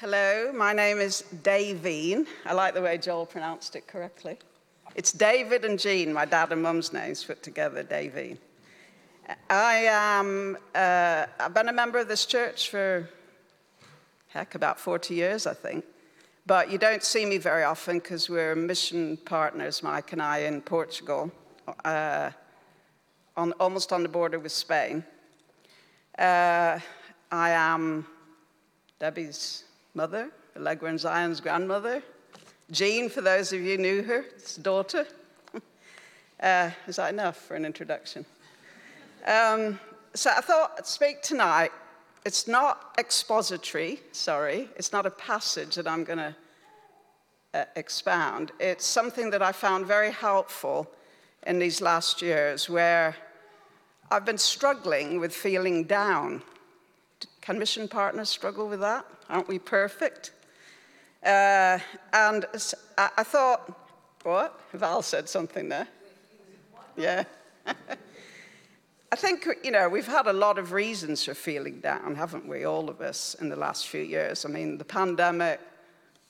Hello, my name is Davine. I like the way Joel pronounced it correctly. It's David and Jean, my dad and mum's names put together, Davine. I am, uh, I've been a member of this church for, heck, about 40 years, I think. But you don't see me very often because we're mission partners, Mike and I, in Portugal, uh, on, almost on the border with Spain. Uh, I am Debbie's mother, Zion's grandmother. Jean, for those of you who knew her, his daughter. uh, is that enough for an introduction? Um, so I thought I'd speak tonight. It's not expository, sorry. It's not a passage that I'm going to uh, expound. It's something that I found very helpful in these last years where I've been struggling with feeling down. Can mission partners struggle with that? Aren't we perfect? Uh, and I thought, what? Val said something there. Yeah. I think, you know, we've had a lot of reasons for feeling down, haven't we, all of us, in the last few years? I mean, the pandemic,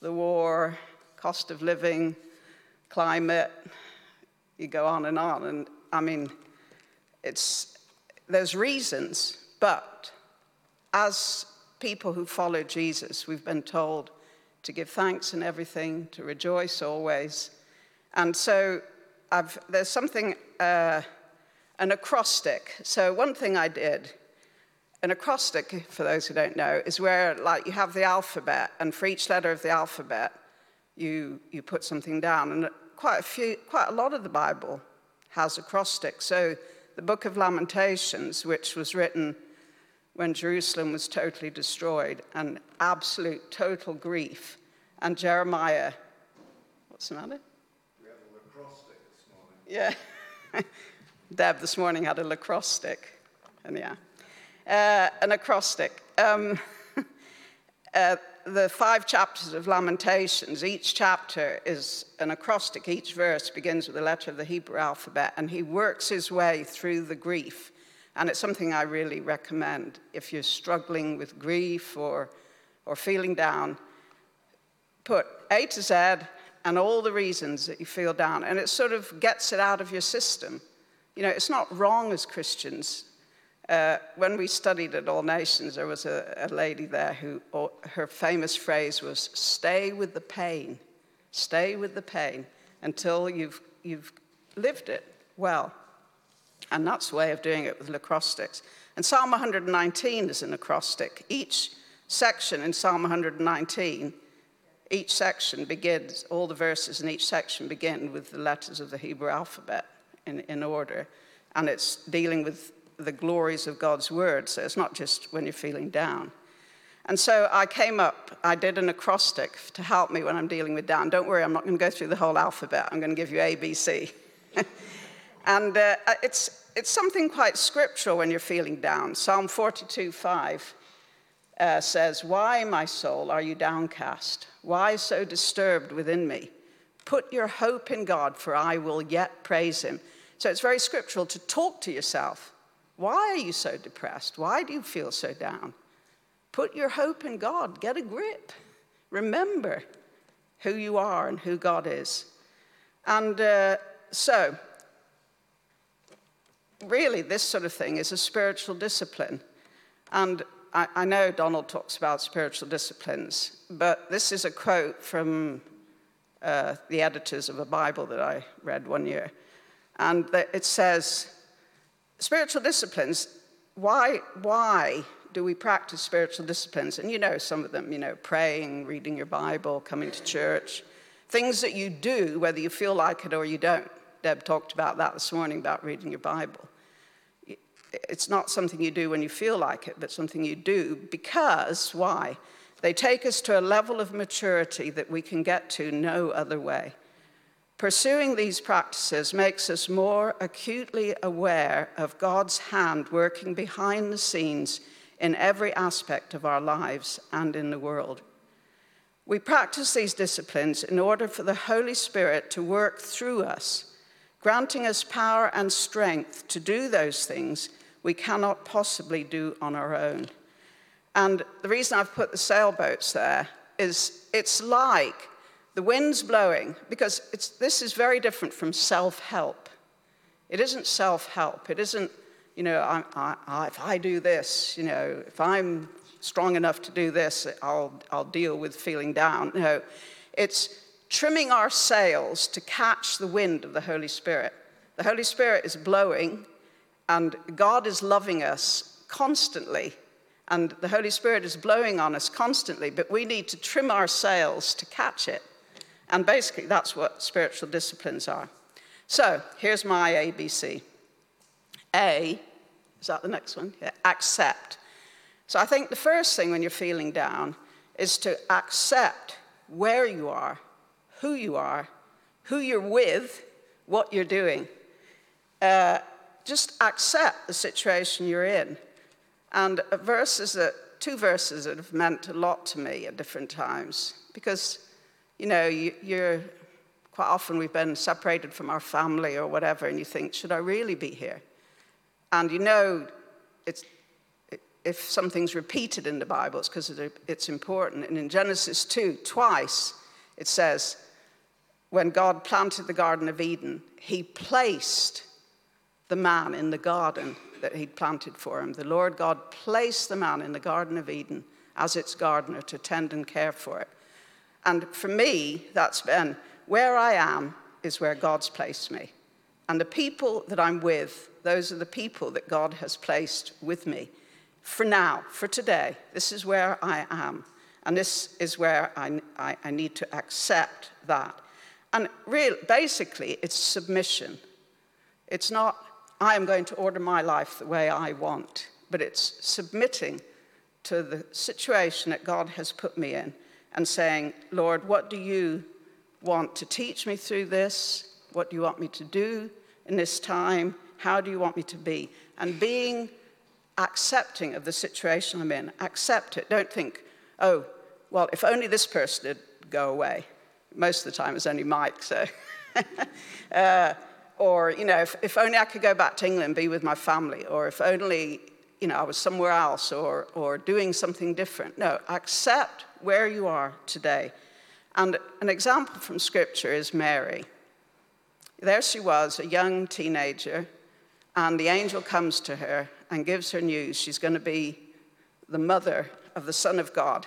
the war, cost of living, climate, you go on and on. And I mean, it's, there's reasons, but as people who follow Jesus, we've been told to give thanks in everything, to rejoice always. And so I've, there's something, uh, an acrostic. So one thing I did, an acrostic, for those who don't know, is where like you have the alphabet, and for each letter of the alphabet, you, you put something down. And quite a few, quite a lot of the Bible has acrostics. So the book of Lamentations, which was written when Jerusalem was totally destroyed and absolute total grief. And Jeremiah, what's the matter? We had a lacrosse stick this morning. Yeah. Deb this morning had a lacrosse stick. And yeah. Uh, an acrostic. Um, uh, the five chapters of Lamentations, each chapter is an acrostic. Each verse begins with a letter of the Hebrew alphabet, and he works his way through the grief and it's something I really recommend if you're struggling with grief or, or feeling down. Put A to Z and all the reasons that you feel down, and it sort of gets it out of your system. You know, it's not wrong as Christians. Uh, when we studied at All Nations, there was a, a lady there who, her famous phrase was, stay with the pain, stay with the pain until you've, you've lived it well. And that's the way of doing it with acrostics. And Psalm 119 is an acrostic. Each section in Psalm 119, each section begins, all the verses in each section begin with the letters of the Hebrew alphabet in, in order. And it's dealing with the glories of God's word. So it's not just when you're feeling down. And so I came up, I did an acrostic to help me when I'm dealing with down. Don't worry, I'm not going to go through the whole alphabet. I'm going to give you A, B, C. and uh, it's, it's something quite scriptural when you're feeling down. Psalm 42 5 uh, says, Why, my soul, are you downcast? Why so disturbed within me? Put your hope in God, for I will yet praise him. So it's very scriptural to talk to yourself. Why are you so depressed? Why do you feel so down? Put your hope in God. Get a grip. Remember who you are and who God is. And uh, so, really, this sort of thing is a spiritual discipline. And I, I, know Donald talks about spiritual disciplines, but this is a quote from uh, the editors of a Bible that I read one year. And it says, spiritual disciplines, why, why do we practice spiritual disciplines? And you know some of them, you know, praying, reading your Bible, coming to church, things that you do whether you feel like it or you don't. Deb talked about that this morning about reading your Bible it's not something you do when you feel like it, but something you do because, why? They take us to a level of maturity that we can get to no other way. Pursuing these practices makes us more acutely aware of God's hand working behind the scenes in every aspect of our lives and in the world. We practice these disciplines in order for the Holy Spirit to work through us, granting us power and strength to do those things we cannot possibly do on our own. And the reason I've put the sailboats there is it's like the wind's blowing, because this is very different from self help. It isn't self help. It isn't, you know, I, I, I, if I do this, you know, if I'm strong enough to do this, I'll, I'll deal with feeling down. No, it's trimming our sails to catch the wind of the Holy Spirit. The Holy Spirit is blowing, and God is loving us constantly. And the Holy Spirit is blowing on us constantly, but we need to trim our sails to catch it. And basically, that's what spiritual disciplines are. So here's my ABC A, is that the next one? Yeah, accept. So I think the first thing when you're feeling down is to accept where you are, who you are, who you're with, what you're doing. Uh, just accept the situation you're in. And verses that, two verses that have meant a lot to me at different times, because, you know, you, you're quite often we've been separated from our family or whatever, and you think, should I really be here? And you know, it's, if something's repeated in the Bible, it's because it's important. And in Genesis 2, twice it says, when God planted the Garden of Eden, he placed the man in the garden that he'd planted for him. The Lord God placed the man in the Garden of Eden as its gardener to tend and care for it. And for me, that's been where I am is where God's placed me. And the people that I'm with, those are the people that God has placed with me. For now, for today, this is where I am. And this is where I, I, I need to accept that. And real, basically, it's submission. It's not, I am going to order my life the way I want, but it's submitting to the situation that God has put me in and saying, Lord, what do you want to teach me through this? What do you want me to do in this time? How do you want me to be? And being accepting of the situation I'm in. Accept it. Don't think, oh, well, if only this person would go away. Most of the time it's only Mike, so. uh, or, you know, if, if only I could go back to England, and be with my family, or if only, you know, I was somewhere else or, or doing something different. No, accept where you are today. And an example from Scripture is Mary. There she was, a young teenager, and the angel comes to her and gives her news she's going to be the mother of the Son of God,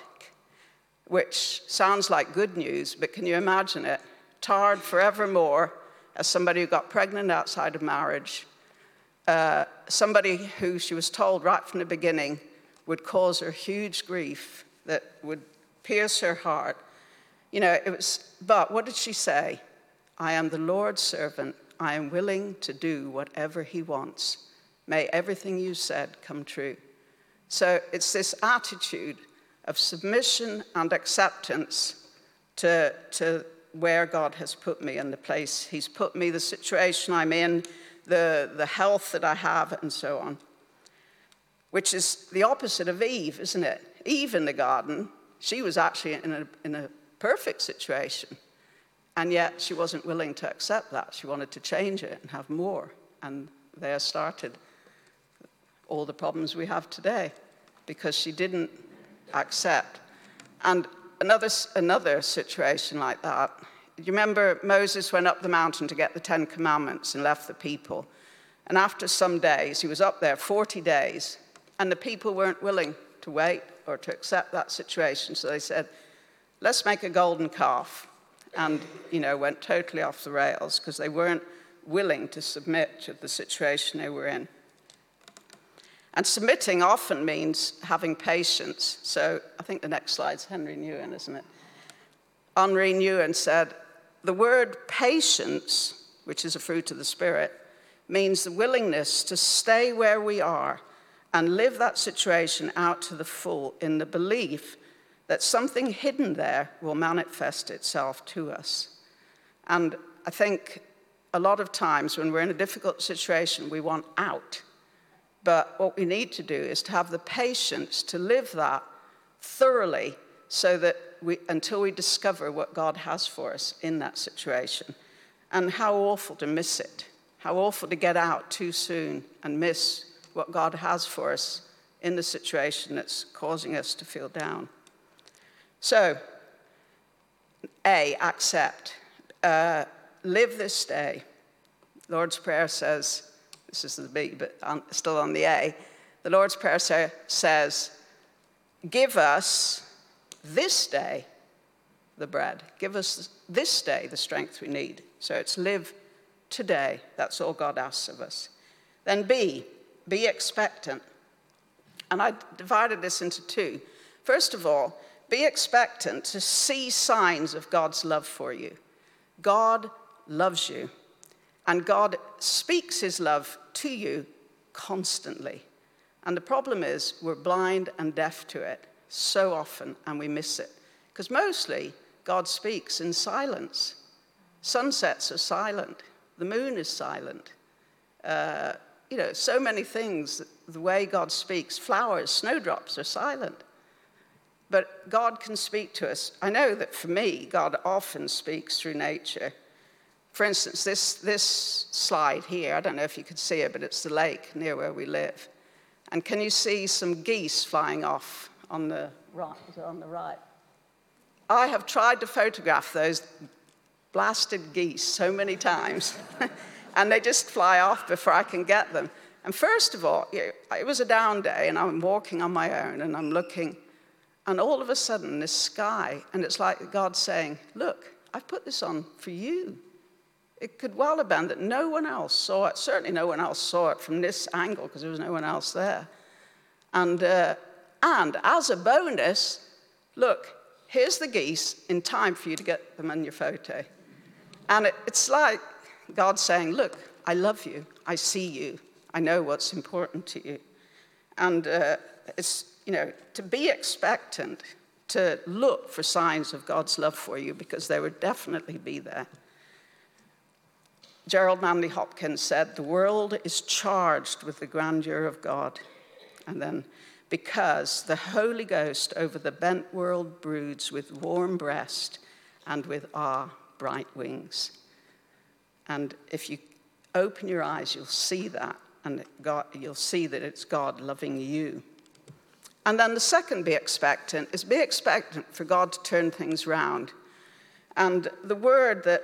which sounds like good news, but can you imagine it? Tarred forevermore as somebody who got pregnant outside of marriage, uh, somebody who she was told right from the beginning would cause her huge grief that would pierce her heart. You know, it was, but what did she say? I am the Lord's servant. I am willing to do whatever he wants. May everything you said come true. So it's this attitude of submission and acceptance to, to where God has put me and the place He's put me, the situation I'm in, the, the health that I have, and so on. Which is the opposite of Eve, isn't it? Eve in the garden, she was actually in a, in a perfect situation. And yet she wasn't willing to accept that. She wanted to change it and have more. And there started all the problems we have today because she didn't accept. And another, another situation like that, you remember Moses went up the mountain to get the Ten Commandments and left the people. And after some days, he was up there 40 days, and the people weren't willing to wait or to accept that situation. So they said, let's make a golden calf. And, you know, went totally off the rails because they weren't willing to submit to the situation they were in. And submitting often means having patience. So I think the next slide's Henry Nouwen, isn't it? Henri Nouwen said, The word patience, which is a fruit of the Spirit, means the willingness to stay where we are and live that situation out to the full in the belief that something hidden there will manifest itself to us. And I think a lot of times when we're in a difficult situation, we want out. But what we need to do is to have the patience to live that thoroughly so that we, until we discover what God has for us in that situation. And how awful to miss it. How awful to get out too soon and miss what God has for us in the situation that's causing us to feel down. So, A, accept. Uh, live this day. Lord's Prayer says, this is the B, but on, still on the A. The Lord's Prayer say, says, Give us this day the bread. Give us this day the strength we need. So it's live today. That's all God asks of us. Then B, be expectant. And I divided this into two. First of all, be expectant to see signs of God's love for you. God loves you, and God speaks his love to you constantly. And the problem is, we're blind and deaf to it so often, and we miss it. Because mostly, God speaks in silence. Sunsets are silent, the moon is silent. Uh, you know, so many things, the way God speaks, flowers, snowdrops are silent. But God can speak to us. I know that for me, God often speaks through nature. For instance, this, this slide here, I don't know if you can see it, but it's the lake near where we live. And can you see some geese flying off on the right? On the right. I have tried to photograph those blasted geese so many times, and they just fly off before I can get them. And first of all, it was a down day, and I'm walking on my own, and I'm looking, and all of a sudden, this sky, and it's like God saying, Look, I've put this on for you. It could well have been that no one else saw it. Certainly, no one else saw it from this angle because there was no one else there. And, uh, and as a bonus, look, here's the geese in time for you to get them in your photo. And it, it's like God saying, Look, I love you. I see you. I know what's important to you. And uh, it's, you know, to be expectant, to look for signs of God's love for you because they would definitely be there. Gerard Manley Hopkins said, The world is charged with the grandeur of God. And then, because the Holy Ghost over the bent world broods with warm breast and with our bright wings. And if you open your eyes, you'll see that, and God, you'll see that it's God loving you. And then the second be expectant is be expectant for God to turn things round. And the word that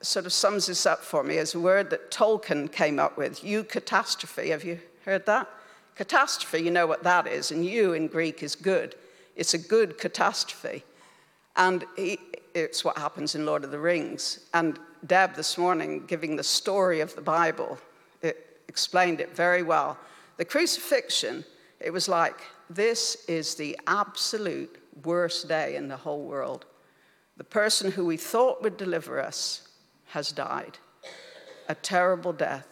sort of sums this up for me is a word that Tolkien came up with, eucatastrophe. Have you heard that? Catastrophe, you know what that is, and you in Greek is good. It's a good catastrophe. And he, it's what happens in Lord of the Rings. And Deb this morning, giving the story of the Bible, it explained it very well. The crucifixion, it was like, this is the absolute worst day in the whole world. The person who we thought would deliver us has died. A terrible death.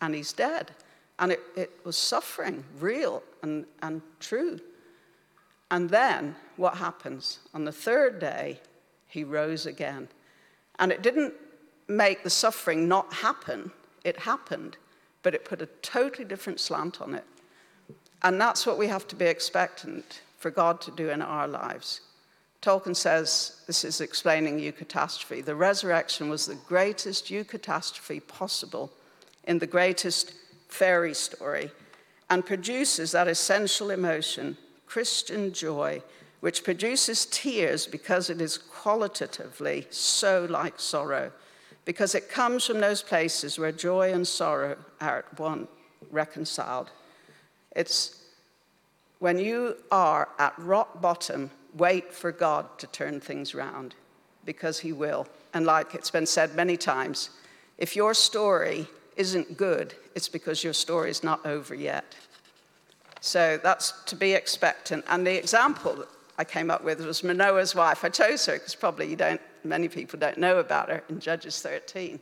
And he's dead. And it, it was suffering, real and, and true. And then what happens? On the third day, he rose again. And it didn't make the suffering not happen, it happened, but it put a totally different slant on it. And that's what we have to be expectant for God to do in our lives. Tolkien says, this is explaining eucatastrophe, the resurrection was the greatest eucatastrophe possible in the greatest fairy story and produces that essential emotion, Christian joy, which produces tears because it is qualitatively so like sorrow, because it comes from those places where joy and sorrow are at one, reconciled. It's when you are at rock bottom wait for God to turn things around because He will. And like it's been said many times, if your story isn't good, it's because your story is not over yet. So that's to be expectant. And the example that I came up with was Manoah's wife. I chose her because probably you don't, many people don't know about her in Judges 13.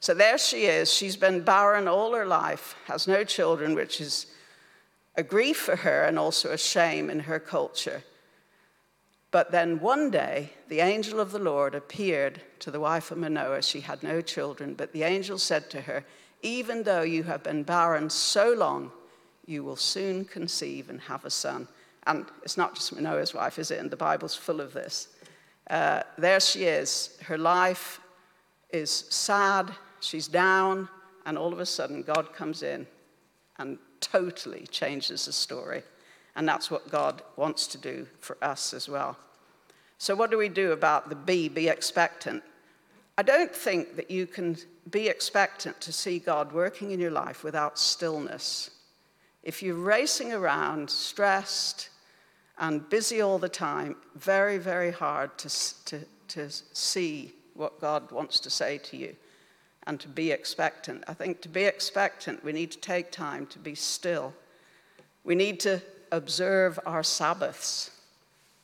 So there she is. She's been barren all her life, has no children, which is a grief for her and also a shame in her culture. But then one day, the angel of the Lord appeared to the wife of Manoah. She had no children, but the angel said to her, Even though you have been barren so long, you will soon conceive and have a son. And it's not just Manoah's wife, is it? And the Bible's full of this. Uh, there she is. Her life is sad, she's down, and all of a sudden, God comes in and totally changes the story. And that's what God wants to do for us as well. So, what do we do about the B, be expectant? I don't think that you can be expectant to see God working in your life without stillness. If you're racing around, stressed, and busy all the time, very, very hard to, to, to see what God wants to say to you and to be expectant. I think to be expectant, we need to take time to be still. We need to observe our Sabbaths,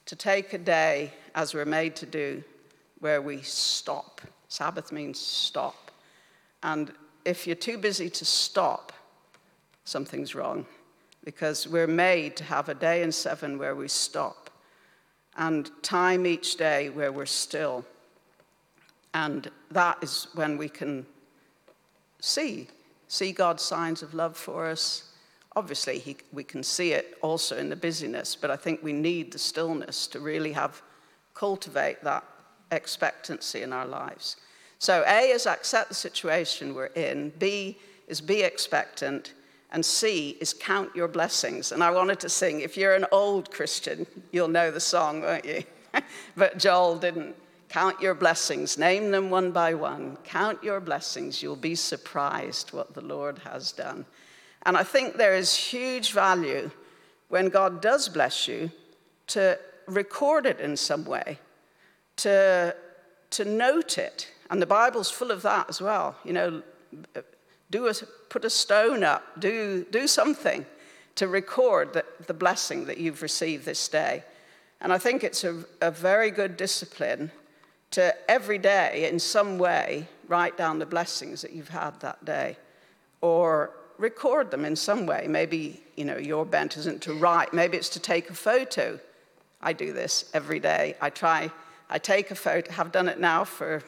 to take a day, as we're made to do, where we stop. Sabbath means stop. And if you're too busy to stop, something's wrong because we're made to have a day in seven where we stop and time each day where we're still. And that is when we can see, see God's signs of love for us. Obviously, he, we can see it also in the busyness, but I think we need the stillness to really have, cultivate that expectancy in our lives. So, A is accept the situation we're in, B is be expectant, and C is count your blessings. And I wanted to sing, if you're an old Christian, you'll know the song, won't you? but Joel didn't. Count your blessings, name them one by one. Count your blessings. You'll be surprised what the Lord has done. And I think there is huge value when God does bless you to record it in some way, to, to note it. And the Bible's full of that as well. You know, do a, put a stone up, do, do something to record the, the blessing that you've received this day. And I think it's a, a very good discipline to every day, in some way, write down the blessings that you've had that day or record them in some way. Maybe, you know, your bent isn't to write, maybe it's to take a photo. I do this every day. I try, I take a photo, have done it now for,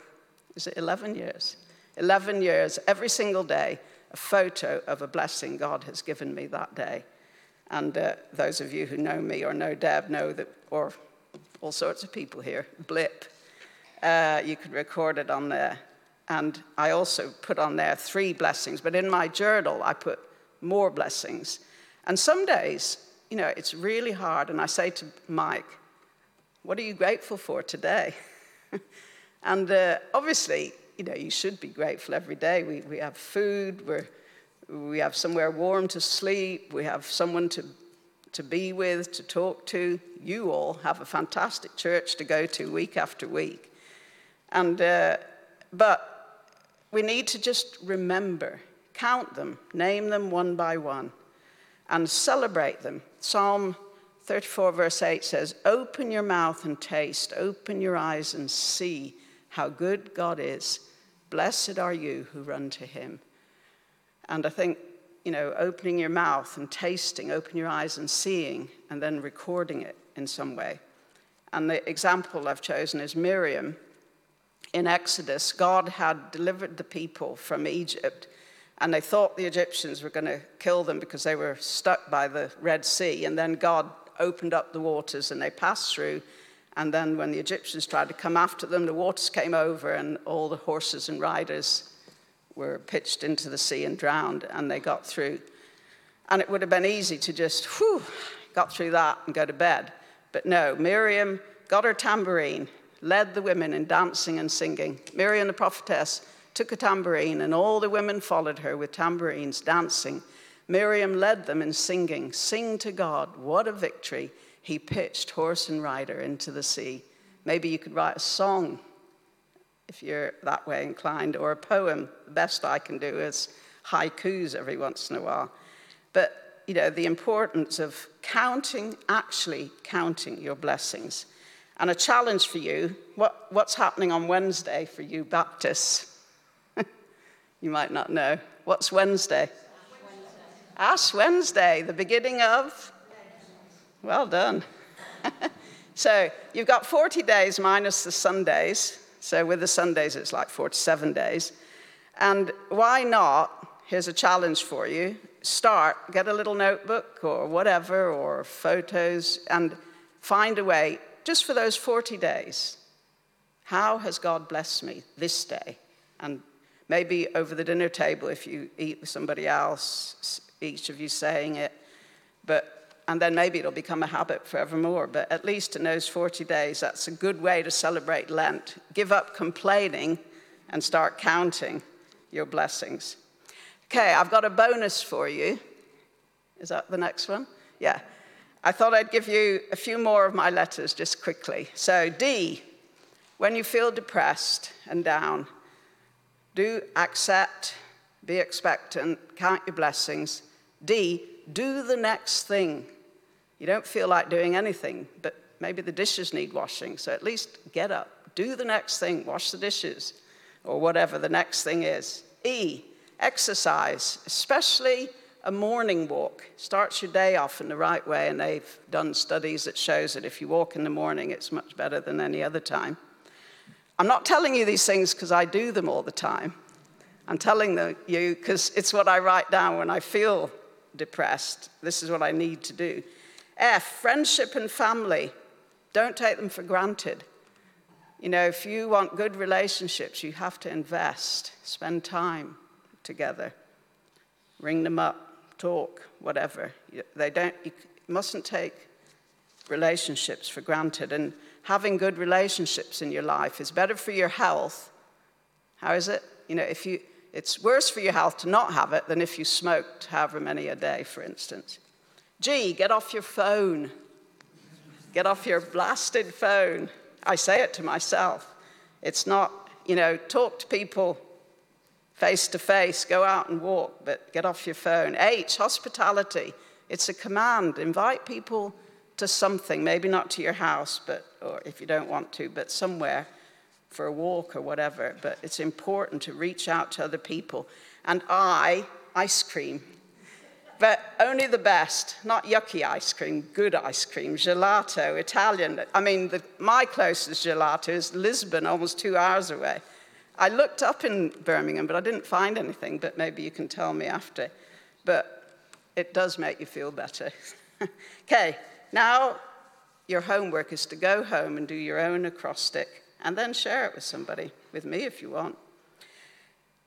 is it 11 years? 11 years, every single day, a photo of a blessing God has given me that day. And uh, those of you who know me or know Deb know that, or all sorts of people here, blip. Uh, you could record it on there. And I also put on there three blessings, but in my journal, I put more blessings. And some days, you know, it's really hard. And I say to Mike, What are you grateful for today? and uh, obviously, you know, you should be grateful every day. We, we have food, we're, we have somewhere warm to sleep, we have someone to, to be with, to talk to. You all have a fantastic church to go to week after week. And, uh, but we need to just remember, count them, name them one by one, and celebrate them. Psalm 34, verse 8 says, Open your mouth and taste, open your eyes and see how good God is. Blessed are you who run to him. And I think, you know, opening your mouth and tasting, open your eyes and seeing, and then recording it in some way. And the example I've chosen is Miriam. In Exodus, God had delivered the people from Egypt, and they thought the Egyptians were going to kill them because they were stuck by the Red Sea. And then God opened up the waters and they passed through and then when the Egyptians tried to come after them, the waters came over and all the horses and riders were pitched into the sea and drowned, and they got through. And it would have been easy to just, whew, got through that and go to bed. But no, Miriam got her tambourine, led the women in dancing and singing. Miriam the prophetess took a tambourine, and all the women followed her with tambourines, dancing. Miriam led them in singing, Sing to God, what a victory! he pitched horse and rider into the sea. Maybe you could write a song if you're that way inclined, or a poem. The best I can do is haikus every once in a while. But, you know, the importance of counting, actually counting your blessings. And a challenge for you what, what's happening on Wednesday for you Baptists? you might not know. What's Wednesday? Wednesday. Ash Wednesday, the beginning of well done. so you've got 40 days minus the Sundays. So with the Sundays, it's like 47 days. And why not? Here's a challenge for you. Start, get a little notebook or whatever, or photos, and find a way, just for those 40 days. How has God blessed me this day? And maybe over the dinner table, if you eat with somebody else, each of you saying it. But and then maybe it'll become a habit forevermore. But at least in those 40 days, that's a good way to celebrate Lent. Give up complaining and start counting your blessings. Okay, I've got a bonus for you. Is that the next one? Yeah. I thought I'd give you a few more of my letters just quickly. So, D, when you feel depressed and down, do accept, be expectant, count your blessings. D, do the next thing. You don't feel like doing anything, but maybe the dishes need washing, so at least get up, do the next thing, wash the dishes, or whatever the next thing is. E, exercise, especially a morning walk. Starts your day off in the right way, and they've done studies that shows that if you walk in the morning, it's much better than any other time. I'm not telling you these things because I do them all the time. I'm telling you because it's what I write down when I feel depressed. This is what I need to do. F, friendship and family. Don't take them for granted. You know, if you want good relationships, you have to invest, spend time together, ring them up, talk, whatever. They don't, you mustn't take relationships for granted. And having good relationships in your life is better for your health. How is it? You know, if you, it's worse for your health to not have it than if you smoked however many a day, for instance. G, get off your phone. Get off your blasted phone. I say it to myself. It's not, you know, talk to people face to face, go out and walk, but get off your phone. H, hospitality. It's a command. Invite people to something, maybe not to your house, but, or if you don't want to, but somewhere for a walk or whatever. But it's important to reach out to other people. And I, ice cream. But only the best, not yucky ice cream, good ice cream, gelato, Italian. I mean, the, my closest gelato is Lisbon, almost two hours away. I looked up in Birmingham, but I didn't find anything, but maybe you can tell me after. But it does make you feel better. okay, now your homework is to go home and do your own acrostic and then share it with somebody, with me if you want.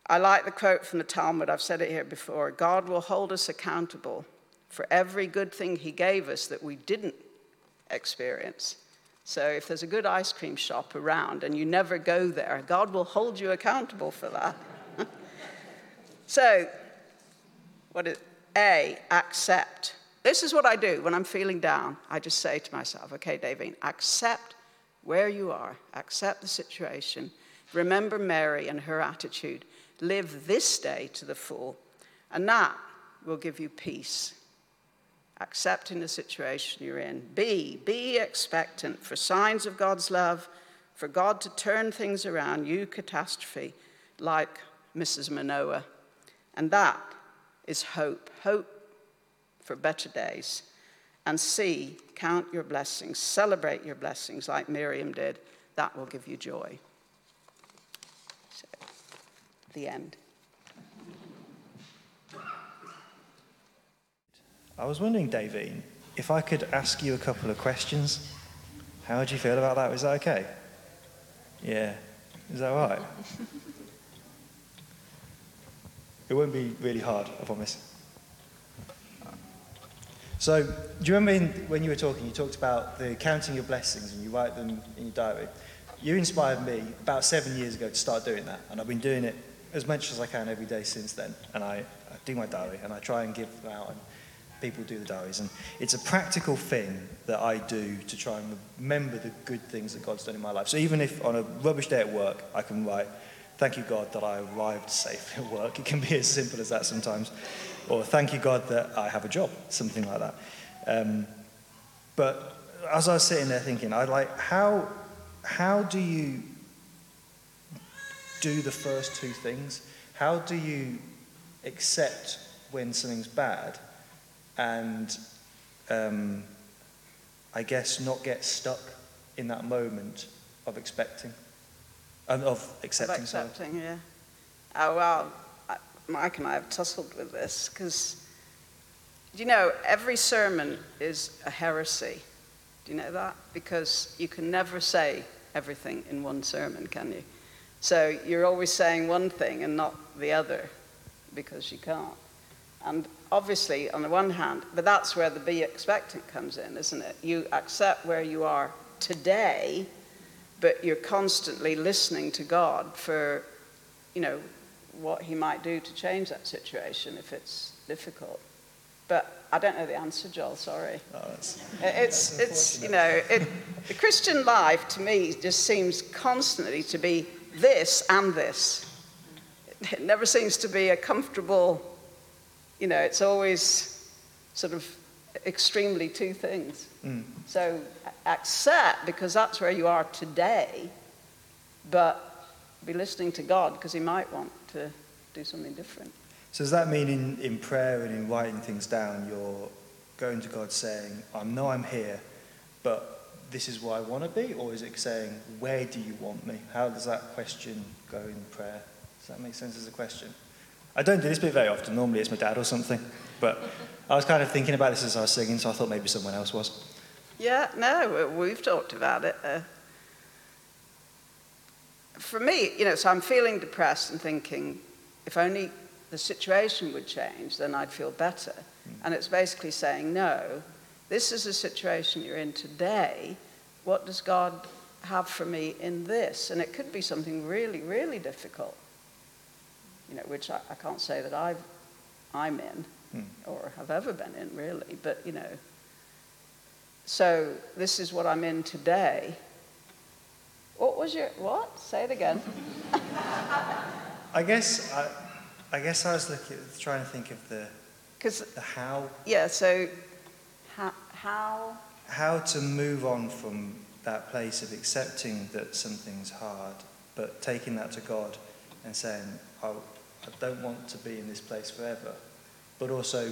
I like the quote from the Talmud, I've said it here before God will hold us accountable for every good thing He gave us that we didn't experience. So if there's a good ice cream shop around and you never go there, God will hold you accountable for that. so, what is A, accept. This is what I do when I'm feeling down. I just say to myself, okay, Davine, accept where you are, accept the situation. Remember Mary and her attitude. Live this day to the full, and that will give you peace accepting the situation you're in. B, be expectant for signs of God's love, for God to turn things around, eucatastrophe, like Mrs. Manoah. And that is hope, hope for better days. And C, count your blessings, celebrate your blessings like Miriam did. That will give you joy. So, the end. I was wondering, Davine, if I could ask you a couple of questions. How would you feel about that? Is that okay? Yeah. Is that right? it won't be really hard, I promise. So, do you remember when you were talking, you talked about the counting your blessings and you write them in your diary? You inspired me about seven years ago to start doing that, and I've been doing it as much as I can every day since then. And I, I do my diary and I try and give them out. And people do the diaries. And it's a practical thing that I do to try and remember the good things that God's done in my life. So even if on a rubbish day at work, I can write, Thank you, God, that I arrived safely at work. It can be as simple as that sometimes. Or thank you, God, that I have a job, something like that. Um, but as I was sitting there thinking, I like, how, how do you do the first two things? How do you accept when something's bad and um, I guess not get stuck in that moment of expecting, and of accepting. Of accepting, sorry. yeah. Oh, well, Mike and I have tussled with this because, you know, every sermon is a heresy. Do you know that? Because you can never say everything in one sermon, can you? So you're always saying one thing and not the other because you can't. And obviously, on the one hand, but that's where the be expectant comes in, isn't it? You accept where you are today, but you're constantly listening to God for, you know, what He might do to change that situation if it's difficult. But I don't know the answer, Joel. Sorry. Oh, that's, it's it's you know it, the Christian life to me just seems constantly to be this and this. It never seems to be a comfortable. You know, it's always sort of extremely two things. mm. So accept because that's where you are today, but be listening to God because He might want to do something different. So does that mean in, in prayer and in writing things down, you're going to God saying, I know I'm here, but this is where I want to be? Or is it saying, where do you want me? How does that question go in prayer? Does that make sense as a question? I don't do this bit very often. Normally it's my dad or something. But I was kind of thinking about this as I was singing, so I thought maybe someone else was. Yeah, no, we've talked about it. Uh, for me, you know, so I'm feeling depressed and thinking, if only the situation would change, then I'd feel better. Mm. And it's basically saying, no, this is the situation you're in today. What does God have for me in this? And it could be something really, really difficult, you know, which I, I can't say that I've, I'm in mm. or have ever been in, really. But, you know, so this is what I'm in today. What was your, what? Say it again. I guess I, I guess I was looking, trying to think of the, Cause, the how. Yeah, so how, how? How to move on from that place of accepting that something's hard, but taking that to God and saying, oh, I don't want to be in this place forever, but also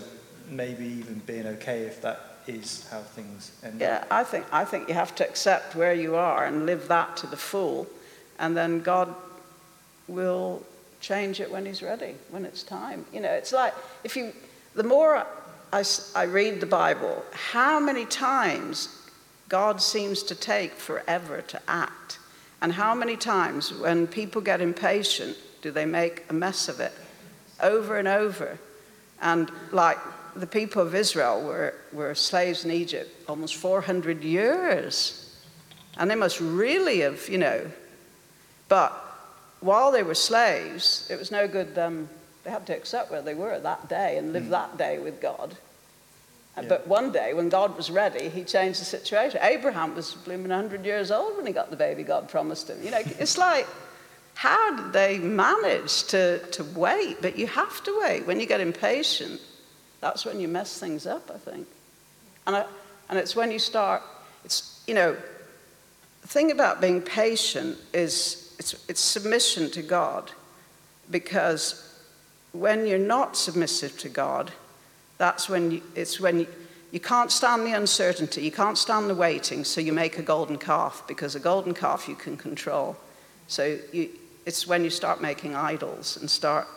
maybe even being okay if that is how things end yeah, up. I think, I think you have to accept where you are and live that to the full, and then God will change it when he's ready, when it's time. You know, it's like if you, the more I, I read the Bible, how many times God seems to take forever to act, and how many times when people get impatient do they make a mess of it over and over. And like the people of Israel were, were slaves in Egypt almost 400 years. And they must really have, you know, but while they were slaves, it was no good them. They had to accept where they were that day and live mm. that day with God. Yeah. But one day, when God was ready, he changed the situation. Abraham was blooming 100 years old when he got the baby God promised him. You know, it's like, how did they manage to, to wait? But you have to wait. When you get impatient, that's when you mess things up, I think. And, I, and it's when you start, it's, you know, the thing about being patient is it's, it's submission to God because when you're not submissive to God, that's when you, it's when you, you can't stand the uncertainty, you can't stand the waiting, so you make a golden calf because a golden calf you can control. So you, it's when you start making idols and start,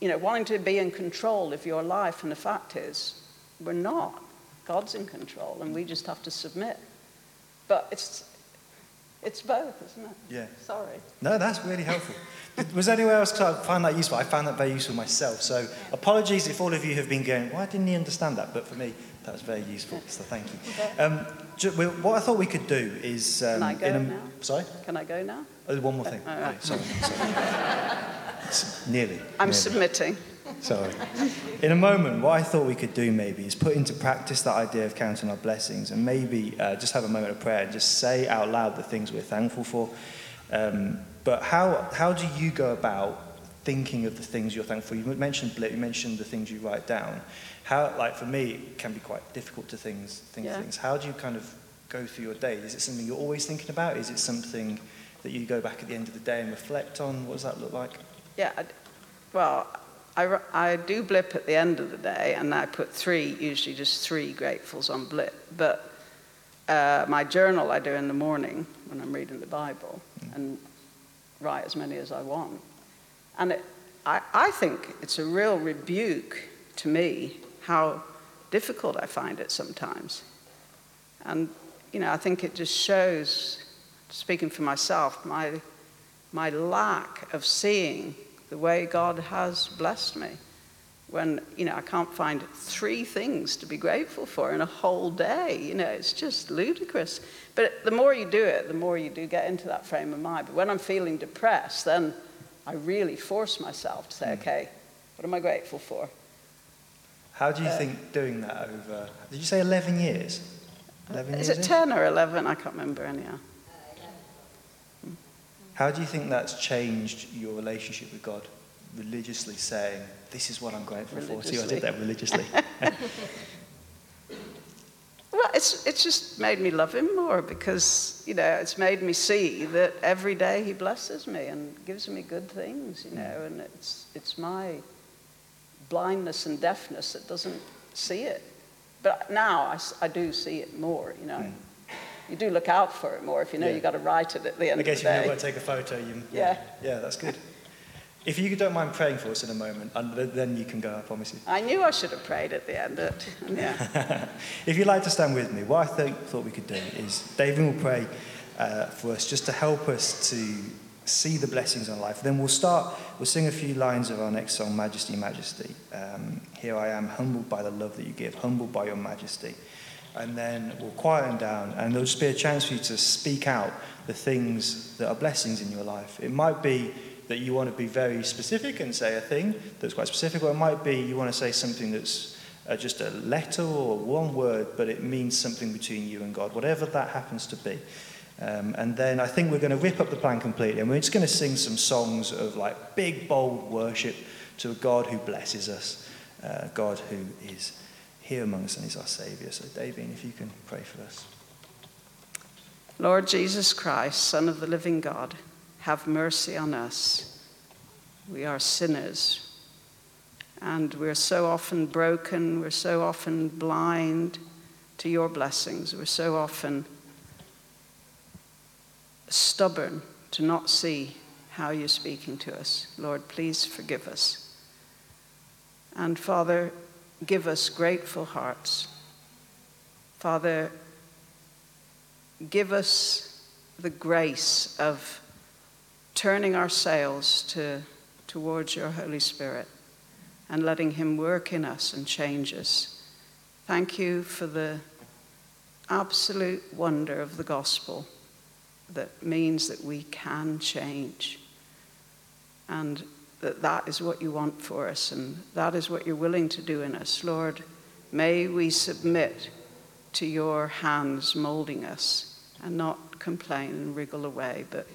you know, wanting to be in control of your life. And the fact is, we're not. God's in control, and we just have to submit. But it's it's both, isn't it? Yeah. Sorry. No, that's really helpful. Was there anywhere else I find that useful? I found that very useful myself. So apologies if all of you have been going, why didn't he understand that? But for me, that was very useful. So thank you. Okay. Um, what I thought we could do is. Um, Can I go a, now? Sorry. Can I go now? Oh, one more thing. Oh, okay, sorry. sorry. nearly. I'm nearly. submitting. Sorry. In a moment, what I thought we could do maybe is put into practice that idea of counting our blessings and maybe uh, just have a moment of prayer and just say out loud the things we're thankful for. Um, but how, how do you go about thinking of the things you're thankful for? You mentioned Blip, you mentioned the things you write down. How, like for me, it can be quite difficult to things, think yeah. things. How do you kind of go through your day? Is it something you're always thinking about? Is it something that you go back at the end of the day and reflect on? What does that look like? Yeah, well, I, I do blip at the end of the day, and I put three, usually just three gratefuls on blip. But uh, my journal I do in the morning when I'm reading the Bible mm. and write as many as I want. And it, I, I think it's a real rebuke to me how difficult I find it sometimes. And, you know, I think it just shows, speaking for myself, my, my lack of seeing the way God has blessed me. when, you know, I can't find three things to be grateful for in a whole day. You know, it's just ludicrous. But the more you do it, the more you do get into that frame of mind. But when I'm feeling depressed, then I really force myself to say, mm. okay, what am I grateful for? How do you uh, think doing that over, did you say 11 years? 11 is years it 10 or 11? I can't remember anyhow. How do you think that's changed your relationship with God? Religiously saying, This is what I'm grateful for. See, I did that religiously. it's, it's just made me love Him more because, you know, it's made me see that every day He blesses me and gives me good things, you know, and it's, it's my blindness and deafness that doesn't see it. But now I, I do see it more, you know. Mm you do look out for it more if you know yeah. you've got to write it at the end I guess of the day. if you've got to take a photo, you, yeah. yeah. Yeah, that's good. If you don't mind praying for us in a moment, and then you can go, I promise you. I knew I should have prayed at the end. But, yeah. if you'd like to stand with me, what I think, thought we could do is David will pray uh, for us just to help us to see the blessings on life. Then we'll start, we'll sing a few lines of our next song, Majesty, Majesty. Um, Here I am, humbled by the love that you give, humbled by your majesty and then we'll quieten down, and there'll just be a chance for you to speak out the things that are blessings in your life. It might be that you want to be very specific and say a thing that's quite specific, or it might be you want to say something that's uh, just a letter or one word, but it means something between you and God, whatever that happens to be. Um, and then I think we're going to rip up the plan completely, and we're just going to sing some songs of like big, bold worship to a God who blesses us, uh, God who is here among us and is our Saviour. So, David, if you can pray for us. Lord Jesus Christ, Son of the living God, have mercy on us. We are sinners. And we're so often broken, we're so often blind to your blessings, we're so often stubborn to not see how you're speaking to us. Lord, please forgive us. And Father, give us grateful hearts. Father, give us the grace of turning our sails to, towards your Holy Spirit and letting Him work in us and change us. Thank you for the absolute wonder of the gospel that means that we can change. And that that is what you want for us and that is what you're willing to do in us. Lord, may we submit to your hands molding us and not complain and wriggle away, but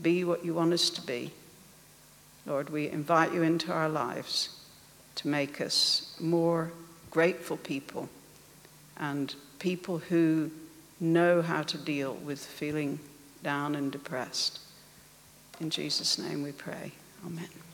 be what you want us to be. Lord, we invite you into our lives to make us more grateful people and people who know how to deal with feeling down and depressed. In Jesus' name we pray. Amen.